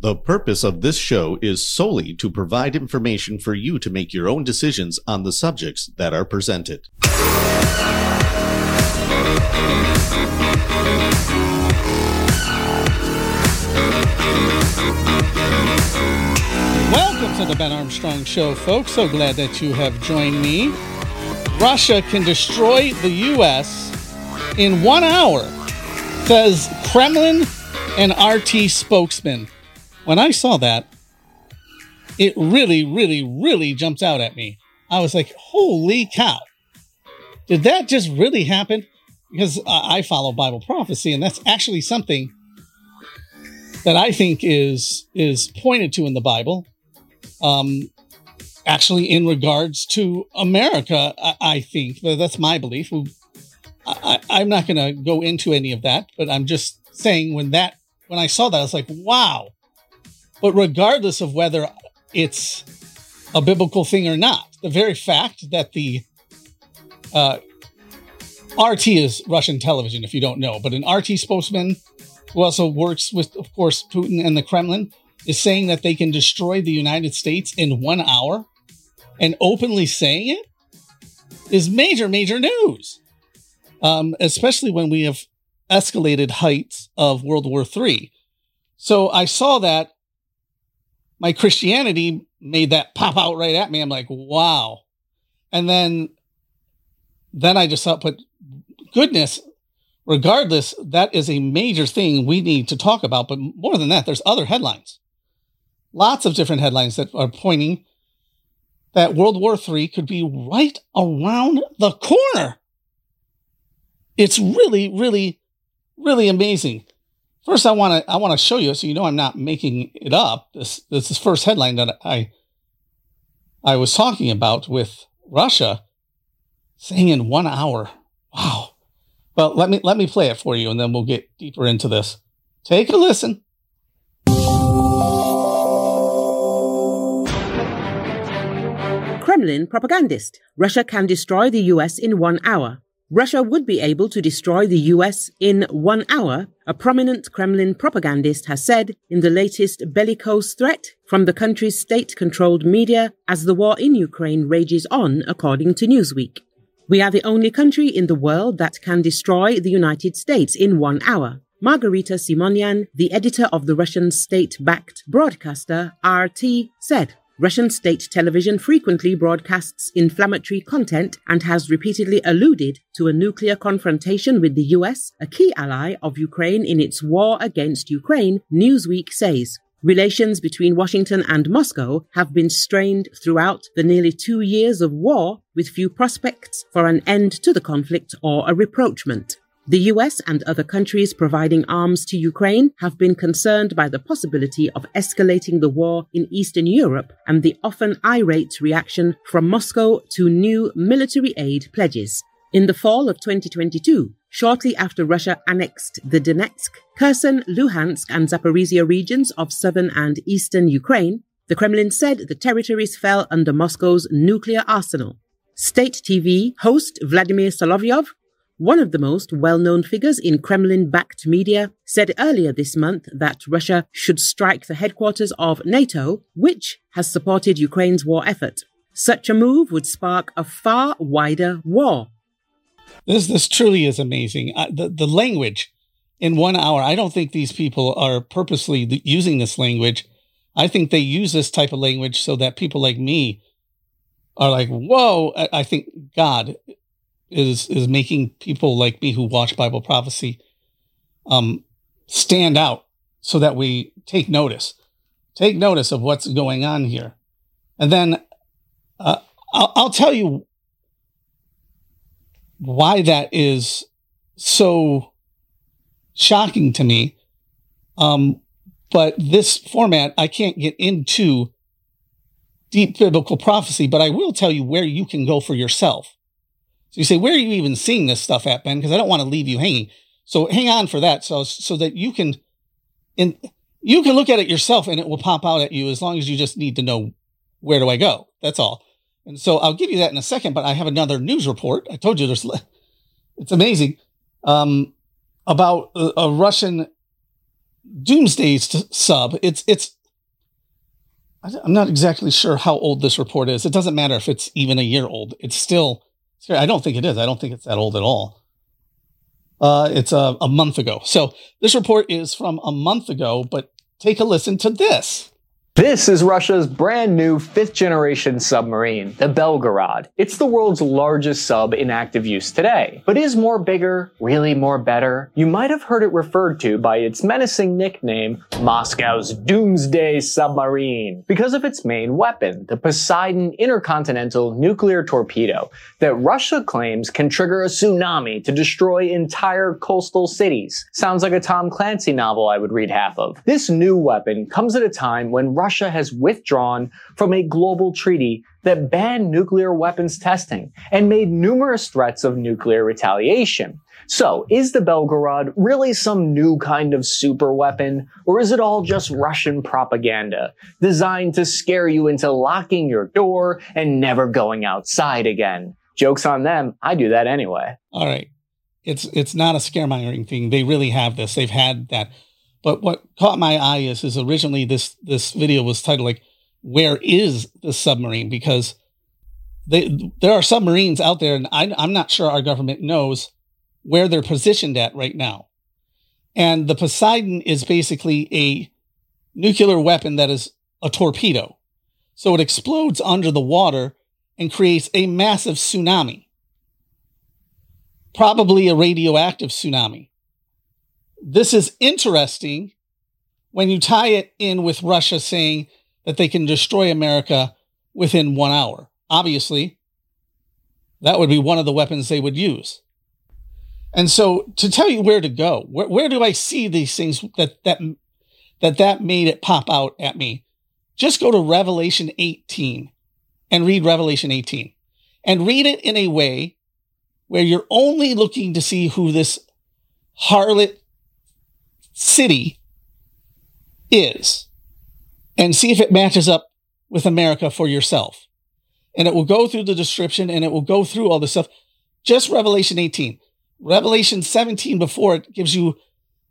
The purpose of this show is solely to provide information for you to make your own decisions on the subjects that are presented. Welcome to the Ben Armstrong Show, folks. So glad that you have joined me. Russia can destroy the U.S. in one hour, says Kremlin and RT spokesman. When I saw that, it really, really, really jumped out at me. I was like, holy cow. Did that just really happen? Because I follow Bible prophecy, and that's actually something that I think is is pointed to in the Bible. Um, actually, in regards to America, I, I think that's my belief. I, I'm not going to go into any of that, but I'm just saying when that when I saw that, I was like, wow. But regardless of whether it's a biblical thing or not, the very fact that the uh, RT is Russian television, if you don't know, but an RT spokesman who also works with, of course, Putin and the Kremlin is saying that they can destroy the United States in one hour and openly saying it is major, major news. Um, especially when we have escalated heights of World War III. So I saw that my Christianity made that pop out right at me. I'm like, wow. And then then I just thought, but goodness, regardless, that is a major thing we need to talk about. But more than that, there's other headlines. Lots of different headlines that are pointing that World War III could be right around the corner. It's really, really, really amazing. First, I want to I want to show you so you know I'm not making it up. This this is first headline that I I was talking about with Russia, saying in one hour. Wow. Well, let me let me play it for you, and then we'll get deeper into this. Take a listen. Kremlin propagandist. Russia can destroy the US in one hour. Russia would be able to destroy the US in one hour, a prominent Kremlin propagandist has said in the latest bellicose threat from the country's state controlled media as the war in Ukraine rages on, according to Newsweek. We are the only country in the world that can destroy the United States in one hour. Margarita Simonyan, the editor of the Russian state backed broadcaster RT, said. Russian state television frequently broadcasts inflammatory content and has repeatedly alluded to a nuclear confrontation with the US, a key ally of Ukraine in its war against Ukraine, Newsweek says. Relations between Washington and Moscow have been strained throughout the nearly two years of war, with few prospects for an end to the conflict or a rapprochement. The US and other countries providing arms to Ukraine have been concerned by the possibility of escalating the war in Eastern Europe and the often irate reaction from Moscow to new military aid pledges. In the fall of 2022, shortly after Russia annexed the Donetsk, Kherson, Luhansk, and Zaporizhia regions of southern and eastern Ukraine, the Kremlin said the territories fell under Moscow's nuclear arsenal. State TV host Vladimir Solovyov one of the most well-known figures in Kremlin-backed media said earlier this month that Russia should strike the headquarters of NATO, which has supported Ukraine's war effort. Such a move would spark a far wider war. This this truly is amazing. Uh, the the language in one hour. I don't think these people are purposely using this language. I think they use this type of language so that people like me are like, "Whoa!" I think God is is making people like me who watch Bible prophecy um, stand out so that we take notice, take notice of what's going on here, and then uh, I'll, I'll tell you why that is so shocking to me. Um, but this format, I can't get into deep biblical prophecy, but I will tell you where you can go for yourself. So you say, where are you even seeing this stuff at, Ben? Because I don't want to leave you hanging. So hang on for that. So, so that you can, and you can look at it yourself and it will pop out at you as long as you just need to know where do I go. That's all. And so I'll give you that in a second, but I have another news report. I told you there's, it's amazing, um, about a, a Russian Doomsday sub. It's it's. I'm not exactly sure how old this report is. It doesn't matter if it's even a year old. It's still. I don't think it is. I don't think it's that old at all. Uh, it's a, a month ago. So this report is from a month ago, but take a listen to this. This is Russia's brand new fifth generation submarine, the Belgorod. It's the world's largest sub in active use today. But is more bigger really more better? You might have heard it referred to by its menacing nickname, Moscow's Doomsday Submarine, because of its main weapon, the Poseidon intercontinental nuclear torpedo that Russia claims can trigger a tsunami to destroy entire coastal cities. Sounds like a Tom Clancy novel I would read half of. This new weapon comes at a time when Russia Russia has withdrawn from a global treaty that banned nuclear weapons testing and made numerous threats of nuclear retaliation. So, is the Belgorod really some new kind of super weapon, or is it all just Russian propaganda designed to scare you into locking your door and never going outside again? Jokes on them. I do that anyway. All right. It's it's not a scaremongering thing. They really have this. They've had that but what caught my eye is, is originally this this video was titled like, "Where is the submarine?" Because they, there are submarines out there, and I, I'm not sure our government knows where they're positioned at right now. And the Poseidon is basically a nuclear weapon that is a torpedo. So it explodes under the water and creates a massive tsunami. Probably a radioactive tsunami this is interesting when you tie it in with Russia saying that they can destroy America within one hour. Obviously, that would be one of the weapons they would use. And so, to tell you where to go, where, where do I see these things that that that that made it pop out at me? Just go to Revelation 18 and read Revelation 18, and read it in a way where you're only looking to see who this harlot city is and see if it matches up with America for yourself. And it will go through the description and it will go through all the stuff. Just Revelation 18. Revelation 17 before it gives you,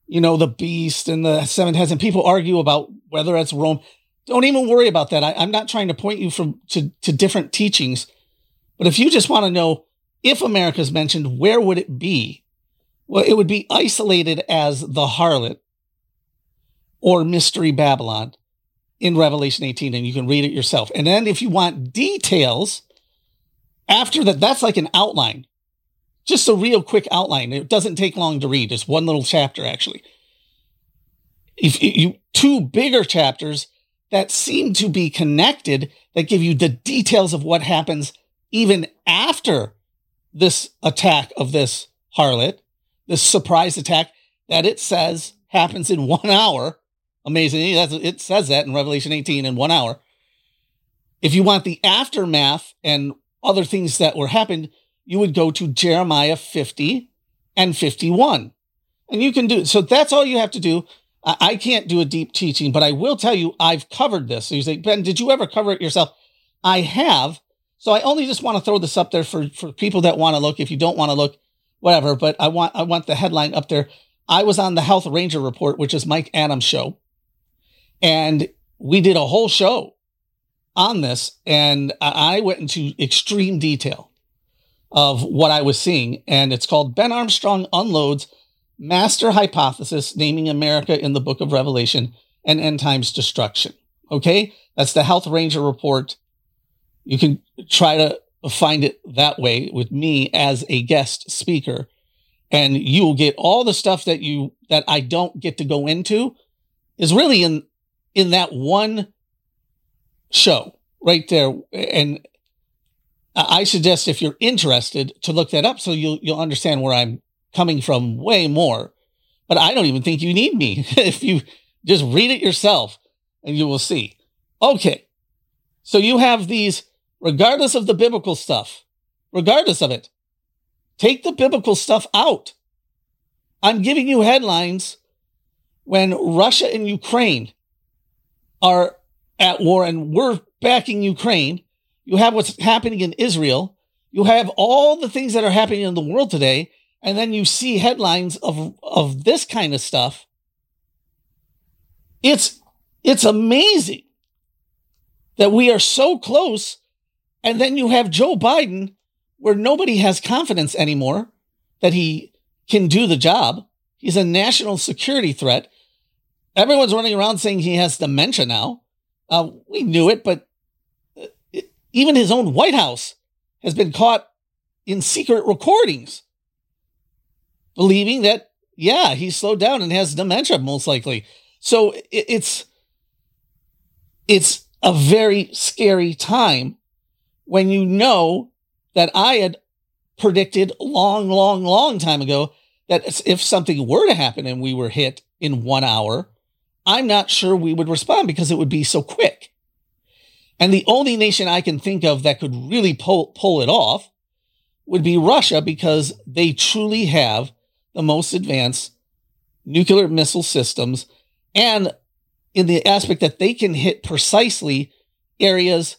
you know, the beast and the seven heads, and people argue about whether it's Rome. Don't even worry about that. I, am not trying to point you from to, to different teachings. But if you just want to know if America is mentioned, where would it be? Well, it would be isolated as the harlot or Mystery Babylon in Revelation 18, and you can read it yourself. And then if you want details, after that, that's like an outline, just a real quick outline. It doesn't take long to read. It's one little chapter, actually. If you two bigger chapters that seem to be connected that give you the details of what happens even after this attack of this harlot this surprise attack that it says happens in one hour. Amazingly, it says that in Revelation 18 in one hour. If you want the aftermath and other things that were happened, you would go to Jeremiah 50 and 51. And you can do it. so. That's all you have to do. I, I can't do a deep teaching, but I will tell you I've covered this. So you say, Ben, did you ever cover it yourself? I have. So I only just want to throw this up there for, for people that want to look. If you don't want to look, whatever. But I want I want the headline up there. I was on the Health Ranger Report, which is Mike Adams' show, and we did a whole show on this, and I went into extreme detail of what I was seeing, and it's called Ben Armstrong unloads master hypothesis naming America in the Book of Revelation and end times destruction. Okay, that's the Health Ranger Report. You can try to find it that way with me as a guest speaker. And you will get all the stuff that you that I don't get to go into is really in in that one show right there. And I suggest if you're interested to look that up so you'll you'll understand where I'm coming from way more. But I don't even think you need me. If you just read it yourself and you will see. Okay. So you have these regardless of the biblical stuff, regardless of it. Take the biblical stuff out. I'm giving you headlines when Russia and Ukraine are at war and we're backing Ukraine. You have what's happening in Israel. You have all the things that are happening in the world today. And then you see headlines of, of this kind of stuff. It's it's amazing that we are so close and then you have Joe Biden where nobody has confidence anymore that he can do the job. He's a national security threat. Everyone's running around saying he has dementia now. Uh, we knew it, but uh, even his own White House has been caught in secret recordings believing that, yeah, he's slowed down and has dementia, most likely. So it's it's a very scary time when you know that I had predicted long, long, long time ago that if something were to happen and we were hit in one hour, I'm not sure we would respond because it would be so quick. And the only nation I can think of that could really pull, pull it off would be Russia because they truly have the most advanced nuclear missile systems and in the aspect that they can hit precisely areas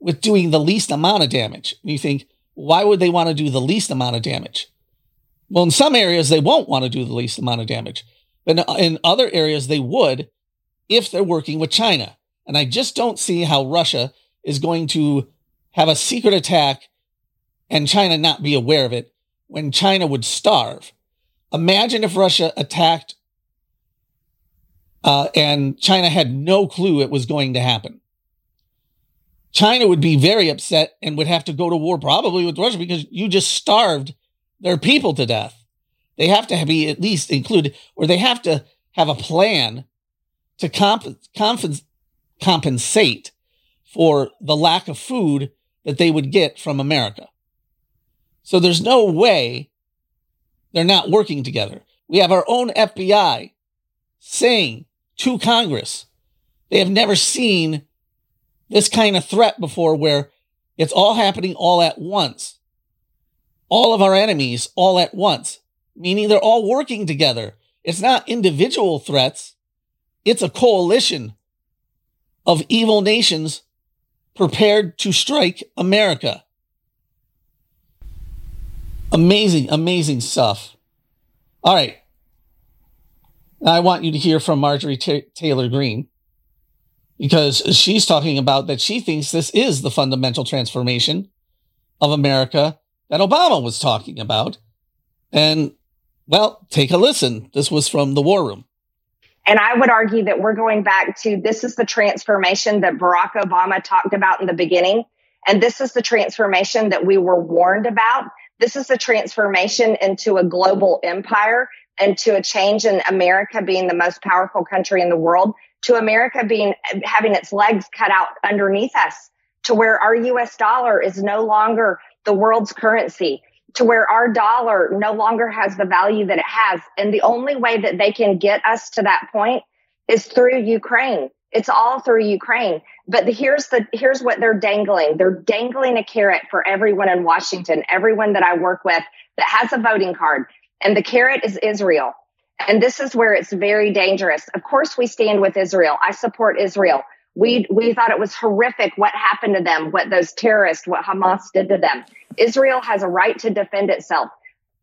with doing the least amount of damage. And you think, why would they want to do the least amount of damage? Well, in some areas, they won't want to do the least amount of damage. But in other areas, they would if they're working with China. And I just don't see how Russia is going to have a secret attack and China not be aware of it when China would starve. Imagine if Russia attacked uh, and China had no clue it was going to happen. China would be very upset and would have to go to war probably with Russia because you just starved their people to death. They have to be at least included, or they have to have a plan to comp- comp- compensate for the lack of food that they would get from America. So there's no way they're not working together. We have our own FBI saying to Congress they have never seen this kind of threat before where it's all happening all at once. All of our enemies all at once, meaning they're all working together. It's not individual threats. It's a coalition of evil nations prepared to strike America. Amazing, amazing stuff. All right. I want you to hear from Marjorie T- Taylor Greene because she's talking about that she thinks this is the fundamental transformation of America that Obama was talking about. And well, take a listen. This was from the War Room. And I would argue that we're going back to this is the transformation that Barack Obama talked about in the beginning. And this is the transformation that we were warned about. This is the transformation into a global empire and to a change in America being the most powerful country in the world to America being having its legs cut out underneath us to where our US dollar is no longer the world's currency to where our dollar no longer has the value that it has. And the only way that they can get us to that point is through Ukraine. It's all through Ukraine. But the, here's the here's what they're dangling. They're dangling a carrot for everyone in Washington everyone that I work with that has a voting card. And the carrot is Israel and this is where it's very dangerous. Of course, we stand with Israel. I support Israel. We, we thought it was horrific what happened to them, what those terrorists, what Hamas did to them. Israel has a right to defend itself.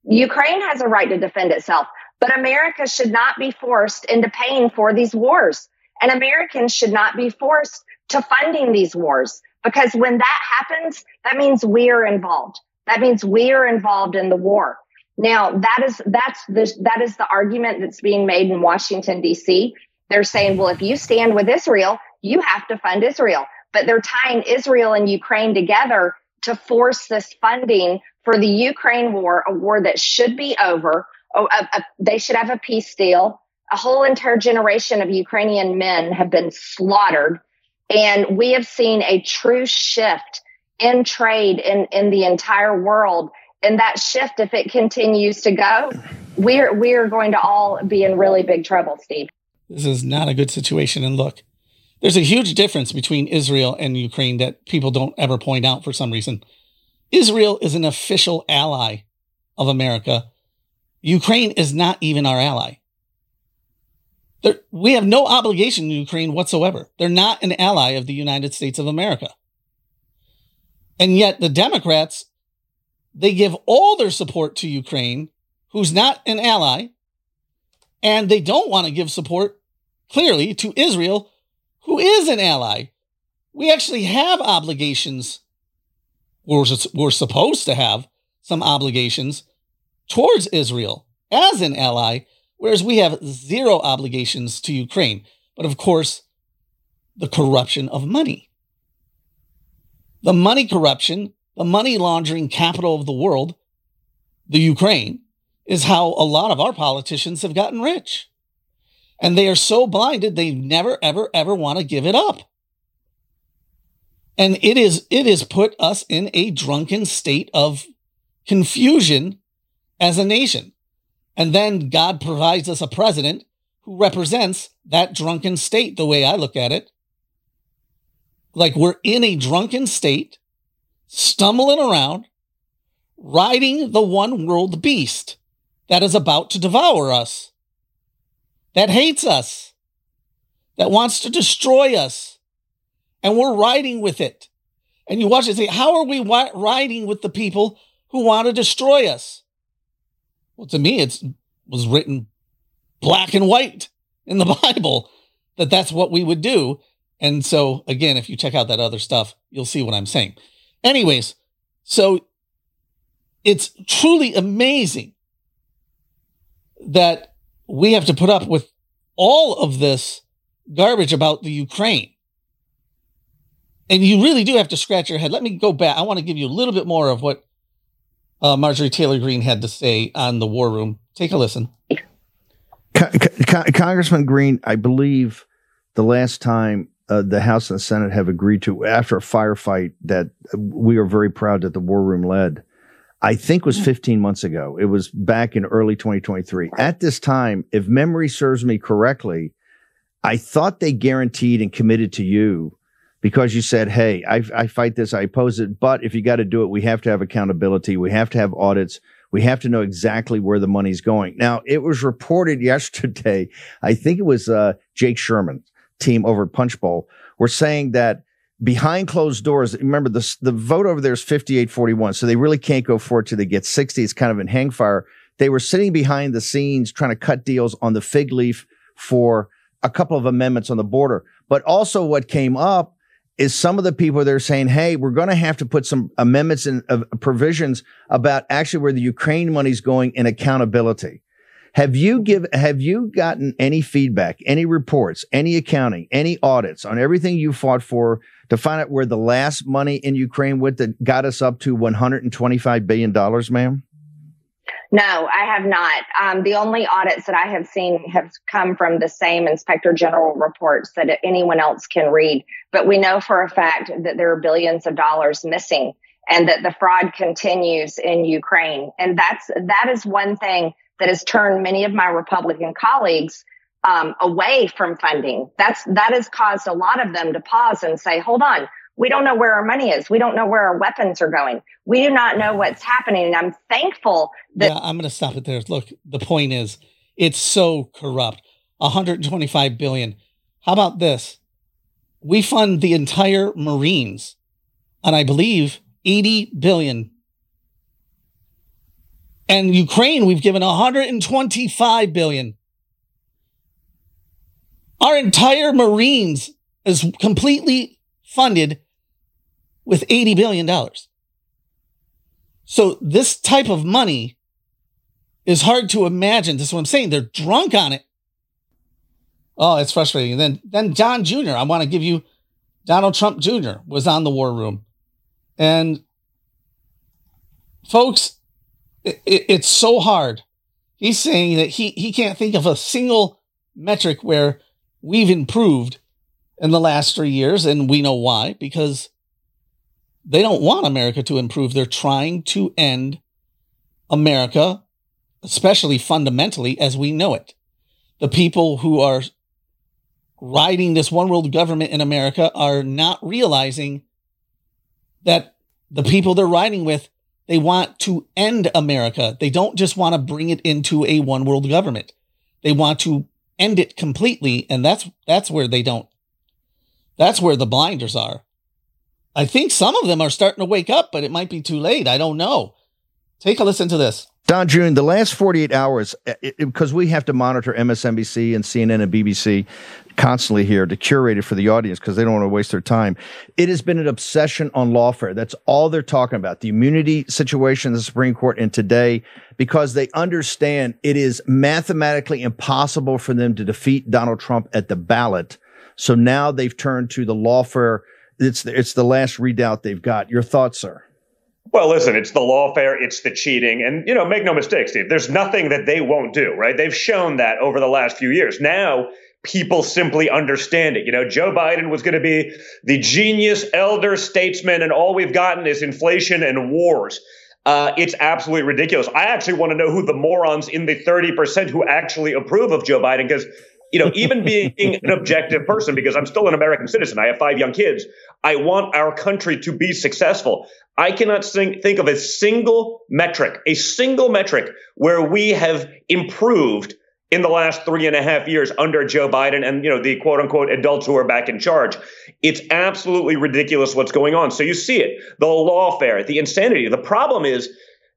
Ukraine has a right to defend itself, but America should not be forced into paying for these wars. And Americans should not be forced to funding these wars because when that happens, that means we are involved. That means we are involved in the war. Now that is that's the that is the argument that's being made in Washington D.C. They're saying, well, if you stand with Israel, you have to fund Israel, but they're tying Israel and Ukraine together to force this funding for the Ukraine war, a war that should be over. Oh, a, a, they should have a peace deal. A whole entire generation of Ukrainian men have been slaughtered. And we have seen a true shift in trade in, in the entire world and that shift, if it continues to go, we're we're going to all be in really big trouble, Steve. This is not a good situation. And look, there's a huge difference between Israel and Ukraine that people don't ever point out for some reason. Israel is an official ally of America. Ukraine is not even our ally. We have no obligation to Ukraine whatsoever. They're not an ally of the United States of America. And yet the Democrats they give all their support to Ukraine, who's not an ally, and they don't want to give support clearly to Israel, who is an ally. We actually have obligations. We're, we're supposed to have some obligations towards Israel as an ally, whereas we have zero obligations to Ukraine. But of course, the corruption of money. The money corruption, the money laundering capital of the world, the Ukraine, is how a lot of our politicians have gotten rich. And they are so blinded, they never, ever, ever want to give it up. And it is, it has put us in a drunken state of confusion as a nation. And then God provides us a president who represents that drunken state, the way I look at it. Like we're in a drunken state, stumbling around, riding the one world beast that is about to devour us, that hates us, that wants to destroy us. And we're riding with it. And you watch it say, how are we riding with the people who want to destroy us? Well, to me, it was written black and white in the Bible that that's what we would do. And so, again, if you check out that other stuff, you'll see what I'm saying. Anyways, so it's truly amazing that we have to put up with all of this garbage about the Ukraine. And you really do have to scratch your head. Let me go back. I want to give you a little bit more of what uh, Marjorie Taylor Greene had to say on the War Room. Take a listen. Congressman Greene, I believe the last time uh, the House and the Senate have agreed to, after a firefight that we are very proud that the War Room led, I think was 15 months ago. It was back in early 2023. At this time, if memory serves me correctly, I thought they guaranteed and committed to you because you said, Hey, I, I fight this, I oppose it. But if you got to do it, we have to have accountability. We have to have audits. We have to know exactly where the money's going. Now, it was reported yesterday. I think it was, uh, Jake Sherman team over at Punchbowl were saying that behind closed doors, remember the, the vote over there is 58 41. So they really can't go forward till they get 60. It's kind of in hang fire. They were sitting behind the scenes trying to cut deals on the fig leaf for a couple of amendments on the border. But also what came up is some of the people they're saying, hey, we're going to have to put some amendments and uh, provisions about actually where the Ukraine money is going in accountability. Have you give have you gotten any feedback, any reports, any accounting, any audits on everything you fought for to find out where the last money in Ukraine went that got us up to 125 billion dollars, ma'am? No, I have not. Um, the only audits that I have seen have come from the same inspector general reports that anyone else can read. But we know for a fact that there are billions of dollars missing and that the fraud continues in Ukraine. And that's, that is one thing that has turned many of my Republican colleagues um, away from funding. That's, that has caused a lot of them to pause and say, hold on, we don't know where our money is. We don't know where our weapons are going. We do not know what's happening. And I'm thankful that. Yeah, I'm going to stop it there. Look, the point is, it's so corrupt. 125 billion. How about this? We fund the entire Marines, and I believe 80 billion. And Ukraine, we've given 125 billion. Our entire Marines is completely funded with $80 billion. So this type of money is hard to imagine. This is what I'm saying. They're drunk on it. Oh, it's frustrating. And then, then John Jr., I want to give you Donald Trump Jr. was on the war room. And folks, it, it, it's so hard. He's saying that he, he can't think of a single metric where we've improved in the last three years. And we know why, because they don't want America to improve. They're trying to end America, especially fundamentally as we know it. The people who are riding this one world government in America are not realizing that the people they're riding with, they want to end America. They don't just want to bring it into a one world government. They want to end it completely. And that's, that's where they don't, that's where the blinders are. I think some of them are starting to wake up, but it might be too late. I don't know. Take a listen to this. Don June, the last 48 hours, uh, because we have to monitor MSNBC and CNN and BBC constantly here to curate it for the audience because they don't want to waste their time. It has been an obsession on lawfare. That's all they're talking about. The immunity situation the Supreme Court and today, because they understand it is mathematically impossible for them to defeat Donald Trump at the ballot. So now they've turned to the lawfare. It's it's the last redoubt they've got. Your thoughts, sir? Well, listen, it's the lawfare, it's the cheating. And, you know, make no mistake, Steve, there's nothing that they won't do, right? They've shown that over the last few years. Now, people simply understand it. You know, Joe Biden was going to be the genius elder statesman, and all we've gotten is inflation and wars. Uh, it's absolutely ridiculous. I actually want to know who the morons in the 30% who actually approve of Joe Biden, because you know, even being an objective person, because I'm still an American citizen, I have five young kids. I want our country to be successful. I cannot think of a single metric, a single metric where we have improved in the last three and a half years under Joe Biden and, you know, the quote unquote adults who are back in charge. It's absolutely ridiculous what's going on. So you see it, the lawfare, the insanity. The problem is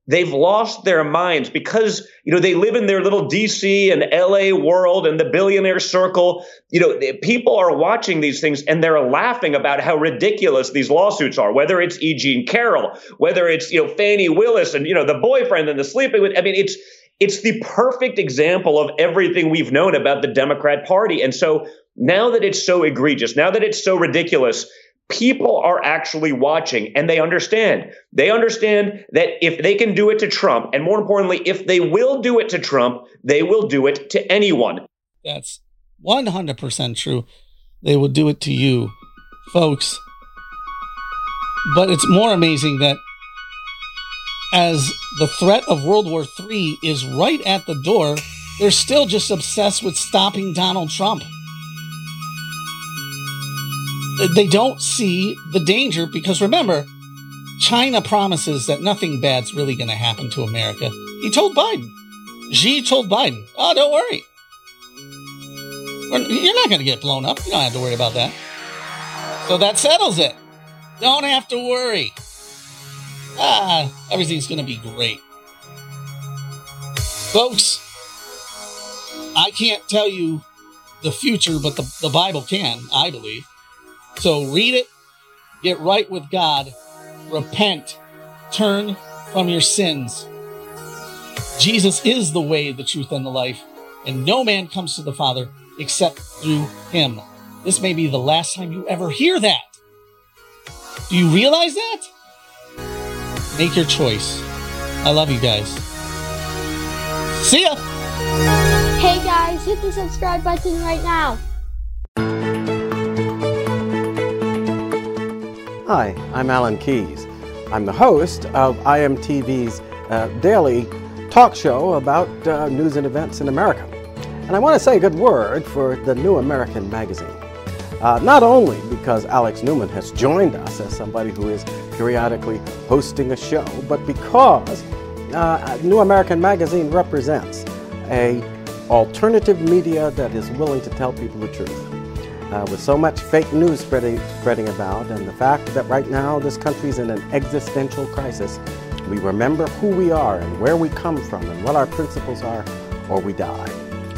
they've lost their minds because you know they live in their little DC and LA world and the billionaire circle you know people are watching these things and they're laughing about how ridiculous these lawsuits are whether it's E. Jean Carroll whether it's you know Fani Willis and you know the boyfriend and the sleeping with I mean it's it's the perfect example of everything we've known about the Democrat Party and so now that it's so egregious now that it's so ridiculous people are actually watching and they understand. They understand that if they can do it to Trump, and more importantly, if they will do it to Trump, they will do it to anyone. That's 100% true. They will do it to you, folks. But it's more amazing that as the threat of World War III is right at the door, they're still just obsessed with stopping Donald Trump they don't see the danger because remember, China promises that nothing bad's really going to happen to America. He told Biden. Xi told Biden, oh, don't worry. You're not going to get blown up. You don't have to worry about that. So that settles it. Don't have to worry. Ah, everything's going to be great. Folks, I can't tell you the future, but the, the Bible can, I believe. So read it, get right with God, repent, turn from your sins. Jesus is the way, the truth, and the life, and no man comes to the Father except through him. This may be the last time you ever hear that. Do you realize that? Make your choice. I love you guys. See ya! Hey guys, hit the subscribe button right now. Hi, I'm Alan Keyes. I'm the host of IMTV's uh, daily talk show about uh, news and events in America. And I want to say a good word for the New American Magazine. Uh, not only because Alex Newman has joined us as somebody who is periodically hosting a show, but because uh, New American Magazine represents a alternative media that is willing to tell people the truth uh, with so much fake news spreading, spreading about, and the fact that right now this country is in an existential crisis, we remember who we are and where we come from and what our principles are, or we die.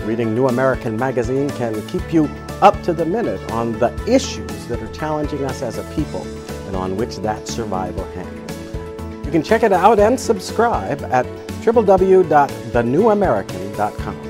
Reading New American Magazine can keep you up to the minute on the issues that are challenging us as a people and on which that survival hangs. You can check it out and subscribe at www.thenewamerican.com.